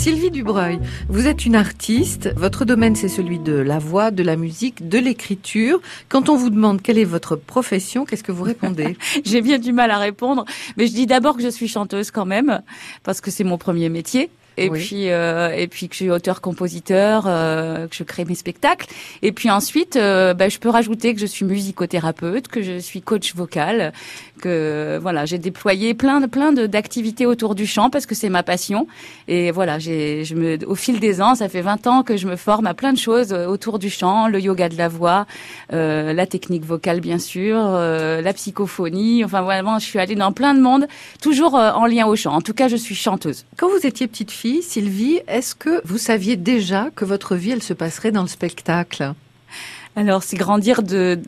Sylvie Dubreuil, vous êtes une artiste. Votre domaine, c'est celui de la voix, de la musique, de l'écriture. Quand on vous demande quelle est votre profession, qu'est-ce que vous répondez? J'ai bien du mal à répondre, mais je dis d'abord que je suis chanteuse quand même, parce que c'est mon premier métier et puis euh, et puis que je suis auteur-compositeur, euh, que je crée mes spectacles. Et puis ensuite, euh, bah, je peux rajouter que je suis musicothérapeute, que je suis coach vocal, que voilà, j'ai déployé plein de plein d'activités autour du chant parce que c'est ma passion. Et voilà, j'ai je me au fil des ans, ça fait 20 ans que je me forme à plein de choses autour du chant, le yoga de la voix, euh, la technique vocale bien sûr, euh, la psychophonie. Enfin vraiment, je suis allée dans plein de mondes, toujours en lien au chant. En tout cas, je suis chanteuse. Quand vous étiez petite fille Sylvie, est-ce que vous saviez déjà que votre vie, elle se passerait dans le spectacle? Alors, c'est grandir de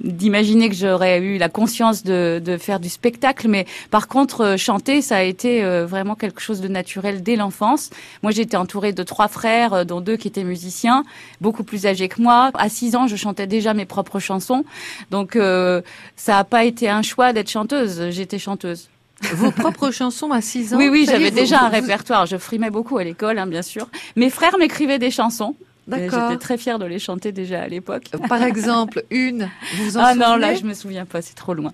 d'imaginer que j'aurais eu la conscience de, faire du spectacle, mais par contre, euh, chanter, ça a été euh, vraiment quelque chose de naturel dès l'enfance. Moi, j'étais entourée de trois frères, euh, dont deux qui étaient musiciens, beaucoup plus âgés que moi. À six ans, je chantais déjà mes propres chansons, donc ça n'a pas été un choix d'être chanteuse. J'étais chanteuse. Vos propres chansons à 6 ans Oui, oui, j'avais déjà un répertoire. Je frimais beaucoup à l'école, hein, bien sûr. Mes frères m'écrivaient des chansons. D'accord. J'étais très fière de les chanter déjà à l'époque. Par exemple, une. Vous en ah non, là, je me souviens pas. C'est trop loin.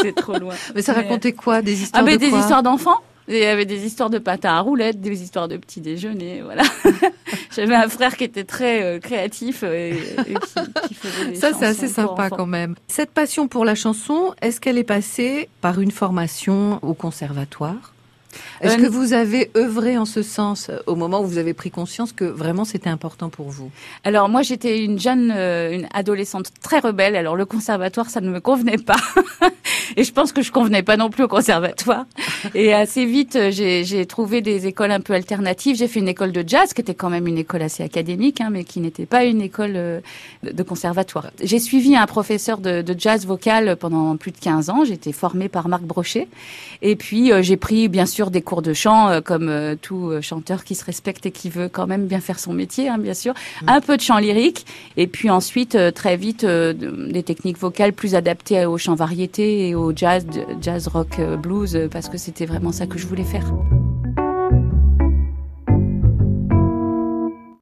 C'est trop loin. mais ça racontait quoi? Des histoires ah, mais des histoires d'enfants? Il y avait des histoires de patins à roulettes, des histoires de petits déjeuners, voilà. J'avais un frère qui était très euh, créatif et, et qui, qui, faisait des Ça, c'est assez sympa quand même. Cette passion pour la chanson, est-ce qu'elle est passée par une formation au conservatoire? Est-ce que euh, vous avez œuvré en ce sens euh, au moment où vous avez pris conscience que vraiment c'était important pour vous? Alors moi j'étais une jeune, euh, une adolescente très rebelle. Alors le conservatoire ça ne me convenait pas, et je pense que je convenais pas non plus au conservatoire. Et assez vite j'ai trouvé des écoles un peu alternatives. J'ai fait une école de jazz qui était quand même une école assez académique, hein, mais qui n'était pas une école de conservatoire. J'ai suivi un professeur de, de, jazz vocal pendant plus de 15 ans. J'étais formée par Marc Brochet, et puis j'ai pris bien sûr des cours de chant, euh, comme euh, tout euh, chanteur qui se respecte et qui veut quand même bien faire son métier, hein, bien sûr. Mm. Un peu de chant lyrique, et puis ensuite, très vite, des techniques vocales plus adaptées au chant variété et au jazz, jazz rock, blues, parce que c'était vraiment ça que je voulais faire.